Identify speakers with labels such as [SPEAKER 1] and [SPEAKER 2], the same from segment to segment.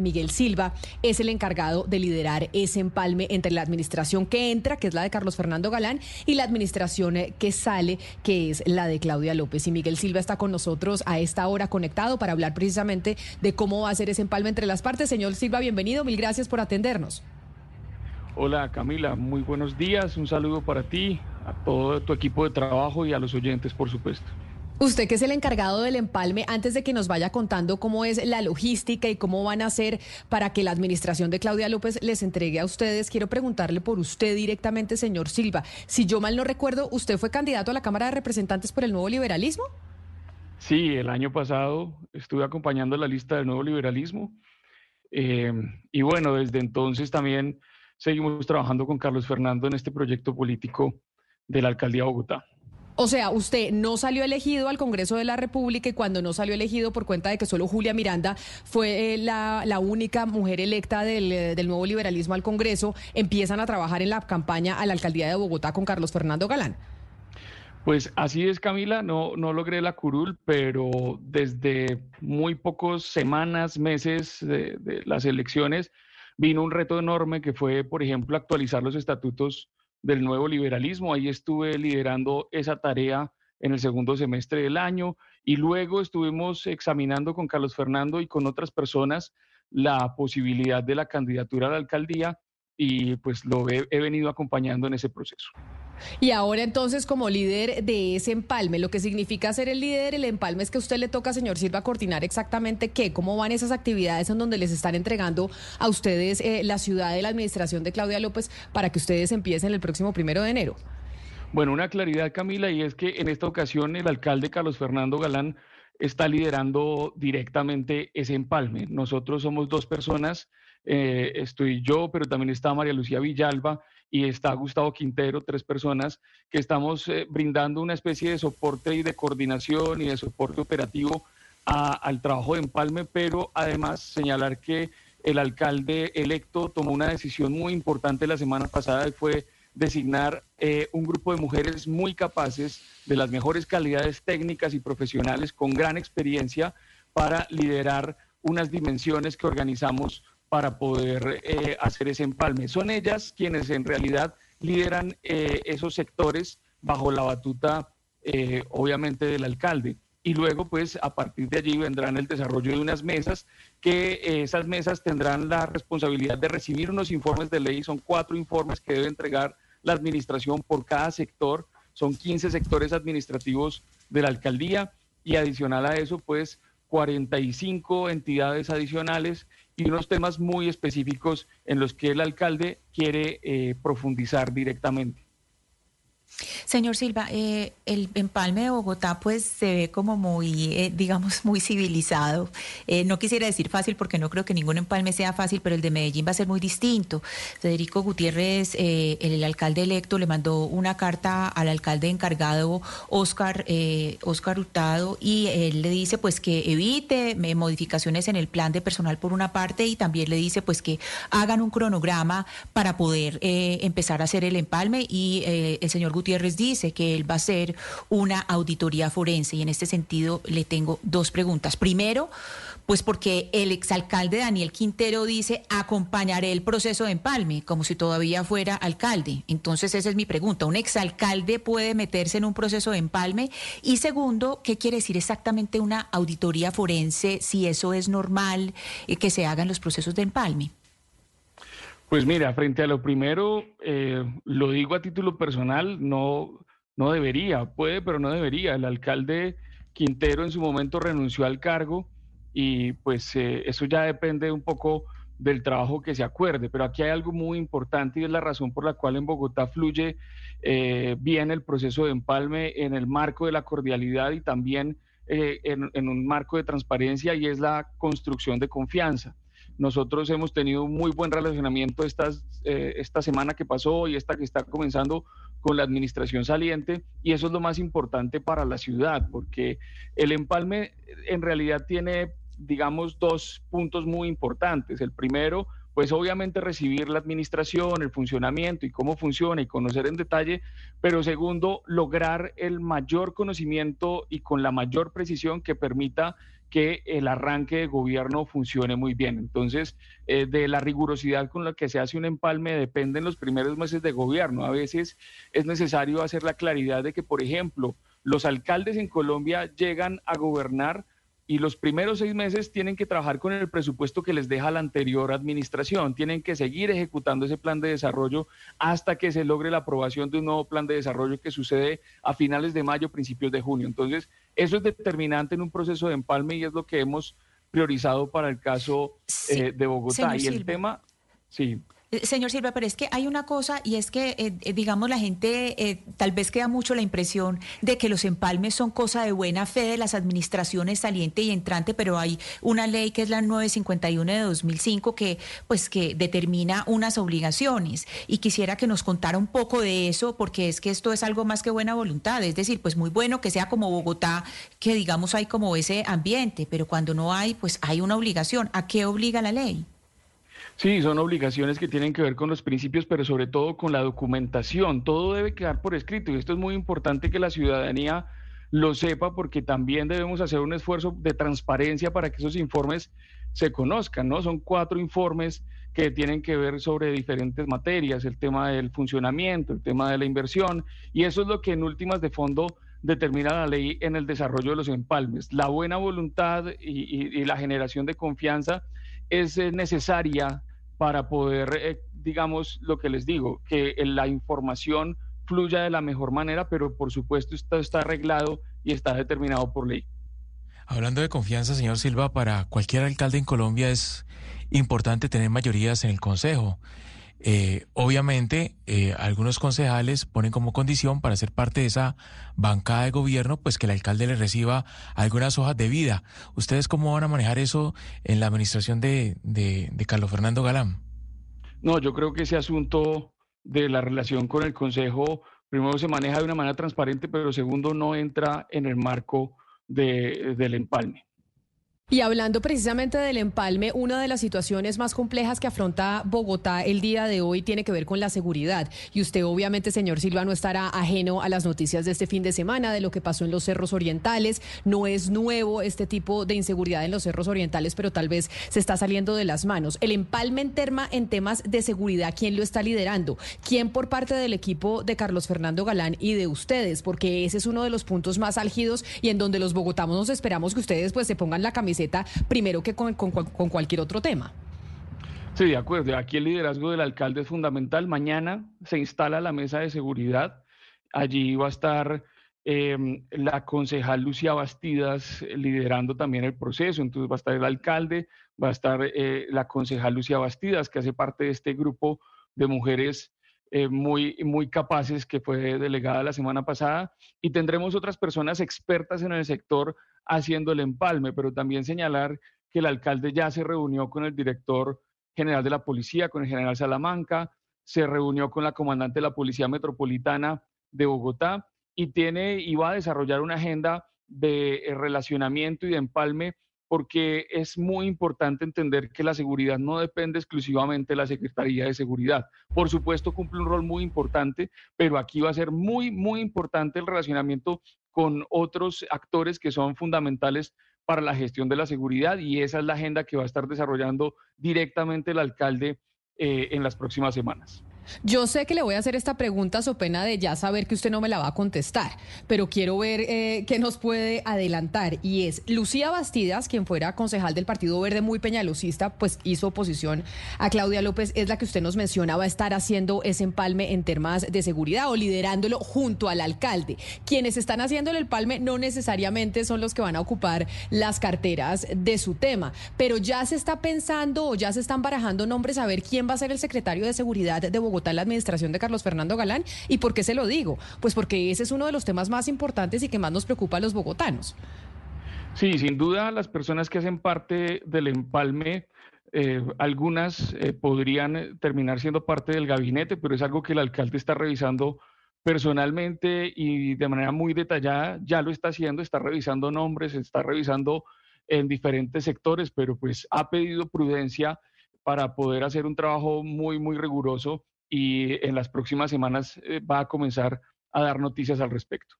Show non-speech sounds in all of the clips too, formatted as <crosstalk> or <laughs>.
[SPEAKER 1] Miguel Silva es el encargado de liderar ese empalme entre la administración que entra, que es la de Carlos Fernando Galán, y la administración eh, que sale, que es la de Claudia López. Y Miguel Silva está con nosotros a esta hora conectado para hablar precisamente de cómo va a ser ese empalme entre las partes. Señor Silva, bienvenido. Mil gracias por atendernos.
[SPEAKER 2] Hola Camila, muy buenos días. Un saludo para ti, a todo tu equipo de trabajo y a los oyentes, por supuesto.
[SPEAKER 1] Usted que es el encargado del empalme, antes de que nos vaya contando cómo es la logística y cómo van a hacer para que la administración de Claudia López les entregue a ustedes, quiero preguntarle por usted directamente, señor Silva. Si yo mal no recuerdo, ¿usted fue candidato a la Cámara de Representantes por el Nuevo Liberalismo?
[SPEAKER 2] Sí, el año pasado estuve acompañando la lista del Nuevo Liberalismo. Eh, y bueno, desde entonces también seguimos trabajando con Carlos Fernando en este proyecto político de la Alcaldía de Bogotá.
[SPEAKER 1] O sea, usted no salió elegido al Congreso de la República y cuando no salió elegido por cuenta de que solo Julia Miranda fue eh, la, única mujer electa del, eh, del, nuevo liberalismo al Congreso, empiezan a trabajar en la campaña a la alcaldía de Bogotá con Carlos Fernando Galán.
[SPEAKER 2] Pues así es, Camila, no, no logré la curul, pero desde muy pocos semanas, meses de las elecciones, vino un reto enorme que fue, por ejemplo, actualizar los estatutos del nuevo liberalismo. Ahí estuve liderando esa tarea en el segundo semestre del año y luego estuvimos examinando con Carlos Fernando y con otras personas la posibilidad de la candidatura a la alcaldía y pues lo he, venido acompañando en ese proceso.
[SPEAKER 1] Y ahora entonces como líder de ese empalme, lo que significa ser el líder, el empalme es que a usted le toca, señor Silva, coordinar exactamente qué, cómo van esas actividades en donde les están entregando a ustedes eh, la ciudad de la administración de Claudia López para que ustedes empiecen el próximo primero de enero.
[SPEAKER 2] Bueno, una claridad, Camila, y es que en esta ocasión el alcalde Carlos Fernando Galán está liderando directamente ese empalme. Nosotros somos dos personas eh, estoy yo, pero también está María Lucía Villalba y está Gustavo Quintero, tres personas que estamos eh, brindando una especie de soporte y de coordinación y de soporte operativo al trabajo de Empalme, pero además señalar que el alcalde electo tomó una decisión muy importante la semana pasada y fue designar eh, un grupo de mujeres muy capaces, de las mejores calidades técnicas y profesionales, con gran experiencia, para liderar unas dimensiones que organizamos para poder eh, hacer ese empalme. Son ellas quienes en realidad lideran eh, esos sectores bajo la batuta, obviamente, del alcalde. Y luego, pues, a partir de allí vendrán el desarrollo de unas mesas, que esas mesas tendrán la responsabilidad de recibir unos informes de ley. Son cuatro informes que debe entregar la administración por cada sector. Son 15 sectores administrativos de la alcaldía y adicional a eso, pues, 45 entidades adicionales y unos temas muy específicos en los que el alcalde quiere eh, profundizar directamente.
[SPEAKER 3] Señor Silva, eh, el empalme de Bogotá pues se ve como muy, eh, digamos, muy civilizado. Eh, no quisiera decir fácil porque no creo que ningún empalme sea fácil, pero el de Medellín va a ser muy distinto. Federico Gutiérrez, el, alcalde electo, le mandó una carta al alcalde encargado, Oscar, Oscar Hurtado, y él le dice pues que evite modificaciones en el plan de personal por una parte y también le dice pues que hagan un cronograma para poder empezar a hacer el empalme y el señor Gutiérrez dice que él va a hacer una auditoría forense y en este sentido le tengo dos preguntas. Primero, pues porque el exalcalde Daniel Quintero dice acompañaré el proceso de empalme, como si todavía fuera alcalde. Entonces esa es mi pregunta. ¿Un exalcalde puede meterse en un proceso de empalme? Y segundo, ¿qué quiere decir exactamente una auditoría forense? Si eso es normal eh, que se hagan los procesos de empalme.
[SPEAKER 2] Pues mira, frente a lo primero, eh, lo digo a título personal, no, no debería, puede, pero no debería. El alcalde Quintero en su momento renunció al cargo y pues eh, eso ya depende un poco del trabajo que se acuerde, pero aquí hay algo muy importante y es la razón por la cual en Bogotá fluye eh, bien el proceso de empalme en el marco de la cordialidad y también en un marco de transparencia y es la construcción de confianza. Nosotros hemos tenido un muy buen relacionamiento estas, eh, esta semana que pasó y esta que está comenzando con la administración saliente y eso es lo más importante para la ciudad porque el empalme en realidad tiene, digamos, dos puntos muy importantes. El primero, pues obviamente recibir la administración, el funcionamiento y cómo funciona y conocer en detalle, pero segundo, lograr el mayor conocimiento y con la mayor precisión que permita que el arranque de gobierno funcione muy bien. Entonces, eh, de la rigurosidad con la que se hace un empalme dependen los primeros meses de gobierno. A veces es necesario hacer la claridad de que, por ejemplo, los alcaldes en Colombia llegan a gobernar y los primeros seis meses tienen que trabajar con el presupuesto que les deja la anterior administración. Tienen que seguir ejecutando ese plan de desarrollo hasta que se logre la aprobación de un nuevo plan de desarrollo que sucede a finales de mayo, principios de junio. Entonces, eso es determinante en un proceso de empalme y es lo que hemos priorizado para el caso eh, de Bogotá. y el tema, sí.
[SPEAKER 3] Eh, señor Silva, pero es que hay una cosa y es que, eh, eh, digamos, la gente tal vez queda mucho la impresión de que los empalmes son cosa de buena fe de las administraciones saliente y entrante, pero hay una ley que es la 951 de 2005 que, pues, que determina unas obligaciones y quisiera que nos contara un poco de eso porque es que esto es algo más que buena voluntad, es decir, pues muy bueno que sea como Bogotá, que digamos hay como ese ambiente, pero cuando no hay, pues hay una obligación. ¿A qué obliga la ley?
[SPEAKER 2] Sí, son obligaciones que tienen que ver con los principios, pero sobre todo con la documentación. Todo debe quedar por escrito y esto es muy importante que la ciudadanía lo sepa porque también debemos hacer un esfuerzo de transparencia para que esos informes se conozcan, ¿no? Son cuatro informes que tienen que ver sobre diferentes materias, el tema del funcionamiento, el tema de la inversión, y eso es lo que en últimas de fondo determina la ley en el desarrollo de los empalmes. La buena voluntad y, y la generación de confianza es eh, necesaria para poder, eh, digamos, lo que les digo, que la información fluya de la mejor manera, pero por supuesto esto está arreglado y está determinado por ley.
[SPEAKER 4] Hablando de confianza, señor Silva, para cualquier alcalde en Colombia es importante tener mayorías en el Consejo. Eh, obviamente, eh, algunos concejales ponen como condición para ser parte de esa bancada de gobierno, pues que el alcalde le reciba algunas hojas de vida. ¿Ustedes cómo van a manejar eso en la administración de, de Carlos Fernando Galán?
[SPEAKER 2] No, yo creo que ese asunto de la relación con el Consejo, primero se maneja de una manera transparente, pero segundo no entra en el marco de, del empalme.
[SPEAKER 1] Y hablando precisamente del empalme, una de las situaciones más complejas que afronta Bogotá el día de hoy tiene que ver con la seguridad. Y usted obviamente, señor Silva, no estará ajeno a las noticias de este fin de semana, de lo que pasó en los cerros orientales. No es nuevo este tipo de inseguridad en los cerros orientales, pero tal vez se está saliendo de las manos. El empalme en, terma, en temas de seguridad, ¿quién lo está liderando? ¿Quién por parte del equipo de Carlos Fernando Galán y de ustedes? Porque ese es uno de los puntos más álgidos y en donde los bogotanos nos esperamos que ustedes pues se pongan la primero que con, cualquier otro tema.
[SPEAKER 2] Sí, de acuerdo. Aquí el liderazgo del alcalde es fundamental. Mañana se instala la mesa de seguridad. Allí va a estar em, la concejal Lucía Bastidas liderando también el proceso. Entonces va a estar el alcalde, va a estar eh, la concejal Lucía Bastidas, que hace parte de este grupo de mujeres eh, muy, muy capaces que fue delegada la semana pasada. Y tendremos otras personas expertas en el sector haciendo el empalme, pero también señalar que el alcalde ya se reunió con el director general de la policía, con el general Salamanca, se reunió con la comandante de la Policía Metropolitana de Bogotá y tiene y va a desarrollar una agenda de eh, relacionamiento y de empalme porque es muy importante entender que la seguridad no depende exclusivamente de la Secretaría de Seguridad. Por supuesto, cumple un rol muy importante, pero aquí va a ser muy, muy importante el relacionamiento con otros actores que son fundamentales para la gestión de la seguridad y esa es la agenda que va a estar desarrollando directamente el alcalde eh, en las próximas semanas.
[SPEAKER 1] Yo sé que le voy a hacer esta pregunta so pena de ya saber que usted no me la va a contestar, pero quiero ver eh, qué nos puede adelantar. Y es Lucía Bastidas, quien fuera concejal del Partido Verde muy peñalosista, pues hizo oposición a Claudia López, es la que usted nos menciona, va a estar haciendo ese empalme en temas de seguridad o liderándolo junto al alcalde. Quienes están haciendo el empalme no necesariamente son los que van a ocupar las carteras de su tema, pero ya se está pensando o ya se están barajando nombres a ver quién va a ser el secretario de seguridad de Bogotá la administración de Carlos Fernando Galán. ¿Y por qué se lo digo? Pues porque ese es uno de los temas más importantes y que más nos preocupa a los bogotanos.
[SPEAKER 2] Sí, sin duda las personas que hacen parte del empalme eh, algunas eh, podrían terminar siendo parte del gabinete, pero es algo que el alcalde está revisando personalmente y de manera muy detallada, ya lo está haciendo, está revisando nombres, está revisando en diferentes sectores, pero pues ha pedido prudencia para poder hacer un trabajo muy, muy riguroso y en las próximas semanas eh, va a comenzar a dar noticias al respecto.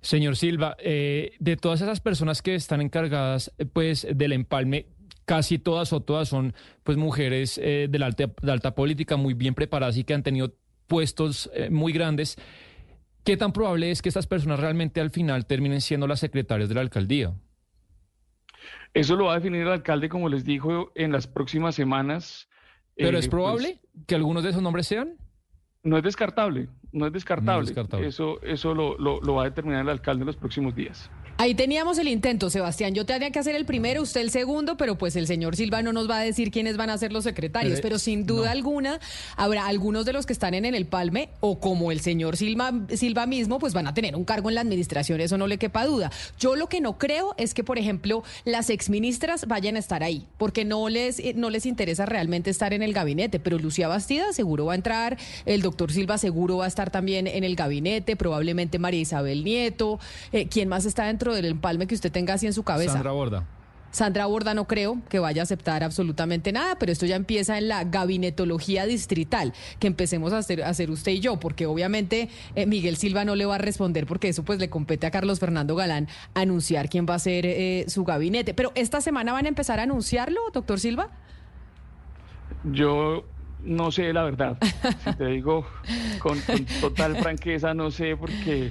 [SPEAKER 5] Señor Silva, eh, de todas esas personas que están encargadas eh, pues del empalme, casi todas o todas son pues mujeres de, la alta, de alta política muy bien preparadas y que han tenido puestos muy grandes. ¿Qué tan probable es que estas personas realmente al final terminen siendo las secretarias de la alcaldía?
[SPEAKER 2] Eso lo va a definir el alcalde, como les dijo, en las próximas semanas.
[SPEAKER 5] ¿Pero es eh, probable pues, que algunos de esos nombres sean?
[SPEAKER 2] No es descartable, no es descartable. Eso, eso lo, lo va a determinar el alcalde en los próximos días.
[SPEAKER 1] Ahí teníamos el intento, Sebastián. Yo tenía que hacer el primero, usted el segundo, pero pues el señor Silva no nos va a decir quiénes van a ser los secretarios. Eh, pero sin duda alguna, habrá algunos de los que están en el Palme, o como el señor Silva, Silva mismo, pues van a tener un cargo en la administración, eso no le quepa duda. Yo lo que no creo es que, por ejemplo, las exministras vayan a estar ahí, porque no les, eh, no les interesa realmente estar en el gabinete. Pero Lucía Bastida seguro va a entrar, el doctor Silva seguro va a estar también en el gabinete, probablemente María Isabel Nieto. Eh, ¿Quién más está dentro? Del empalme que usted tenga así en su cabeza.
[SPEAKER 5] Sandra Borda.
[SPEAKER 1] Sandra Borda no creo que vaya a aceptar absolutamente nada, pero esto ya empieza en la gabinetología distrital, que empecemos a hacer, hacer usted y yo, porque obviamente eh, Miguel Silva no le va a responder porque eso pues le compete a Carlos Fernando Galán anunciar quién va a ser eh, su gabinete. Pero esta semana van a empezar a anunciarlo, doctor Silva.
[SPEAKER 2] Yo no sé la verdad, si te digo con, con total <laughs> franqueza, no sé porque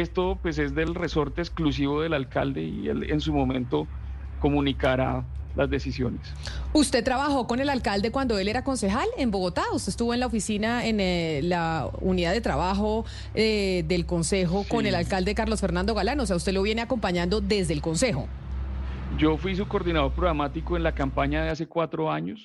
[SPEAKER 2] esto pues es del resorte exclusivo del alcalde y él en su momento comunicará las decisiones.
[SPEAKER 1] ¿Usted trabajó con el alcalde cuando él era concejal en Bogotá? ¿Usted estuvo en la oficina, en eh, la unidad de trabajo eh, del consejo con el alcalde Carlos Fernando Galán? O sea, usted lo viene acompañando desde el consejo.
[SPEAKER 2] Yo fui su coordinador programático en la campaña de hace cuatro años.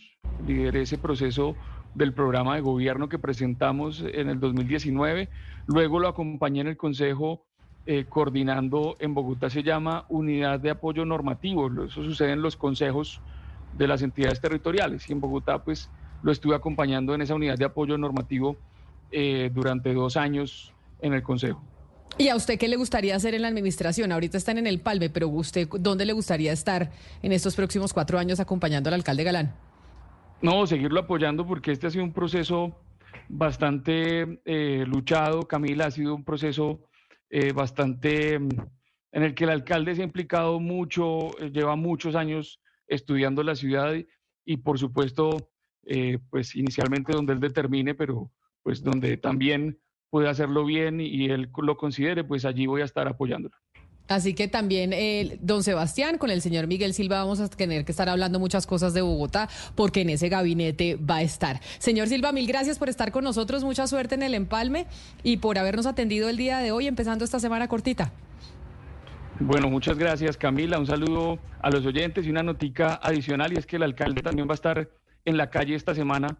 [SPEAKER 2] Lideré ese proceso del programa de gobierno que presentamos en el 2019. Luego lo acompañé en el Consejo eh, coordinando en Bogotá, se llama Unidad de Apoyo Normativo. Eso sucede en los consejos de las entidades territoriales. Y en Bogotá, pues lo estuve acompañando en esa unidad de apoyo normativo eh, durante dos años en el Consejo.
[SPEAKER 1] ¿Y a usted qué le gustaría hacer en la administración? Ahorita están en el Palme, pero usted, ¿dónde le gustaría estar en estos próximos cuatro años acompañando al alcalde Galán?
[SPEAKER 2] No, seguirlo apoyando porque este ha sido un proceso bastante eh, luchado, Camila, ha sido un proceso eh, bastante mm, en el que el alcalde se ha implicado mucho, eh, lleva muchos años estudiando la ciudad y, por supuesto, pues inicialmente donde él determine, pero pues donde también puede hacerlo bien y él lo considere, pues allí voy a estar apoyándolo.
[SPEAKER 1] Así que también, eh, don Sebastián, con el señor Miguel Silva vamos a tener que estar hablando muchas cosas de Bogotá, porque en ese gabinete va a estar. Señor Silva, mil gracias por estar con nosotros, mucha suerte en el empalme y por habernos atendido el día de hoy, empezando esta semana cortita.
[SPEAKER 2] Bueno, muchas gracias Camila, un saludo a los oyentes y una notica adicional, y es que el alcalde también va a estar en la calle esta semana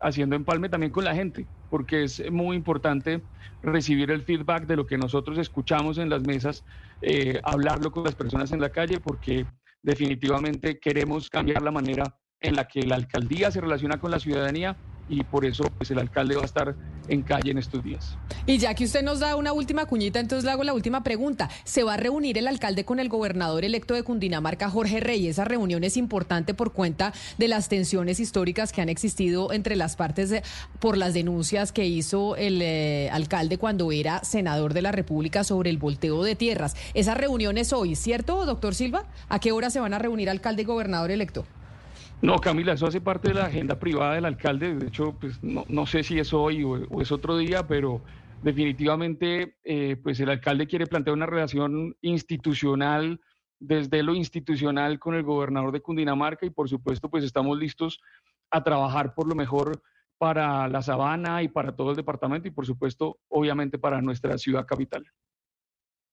[SPEAKER 2] haciendo empalme también con la gente, porque es muy importante recibir el feedback de lo que nosotros escuchamos en las mesas, eh, hablarlo con las personas en la calle, porque definitivamente queremos cambiar la manera en la que la alcaldía se relaciona con la ciudadanía y por eso pues el alcalde va a estar en calle en estos días.
[SPEAKER 1] Y ya que usted nos da una última cuñita, entonces le hago la última pregunta. ¿Se va a reunir el alcalde con el gobernador electo de Cundinamarca, Jorge Rey? Esa reunión es importante por cuenta de las tensiones históricas que han existido entre las partes por las denuncias que hizo el eh, alcalde cuando era senador de la República sobre el volteo de tierras. Esa reunión es hoy, ¿cierto, doctor Silva? ¿A qué hora se van a reunir alcalde y gobernador electo?
[SPEAKER 2] No, Camila, eso hace parte de la agenda privada del alcalde. De hecho, pues no, sé si es hoy o, es otro día, pero definitivamente, eh, pues el alcalde quiere plantear una relación institucional desde lo institucional con el gobernador de Cundinamarca y por supuesto, pues estamos listos a trabajar por lo mejor para la sabana y para todo el departamento y por supuesto, obviamente para nuestra ciudad capital.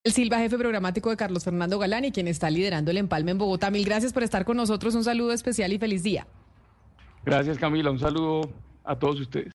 [SPEAKER 1] El Silva, jefe programático de Carlos Fernando Galán y quien está liderando el empalme en Bogotá. Mil gracias por estar con nosotros. Un saludo especial y feliz día.
[SPEAKER 2] Gracias, Camila. Un saludo a todos ustedes.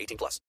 [SPEAKER 6] 18 plus.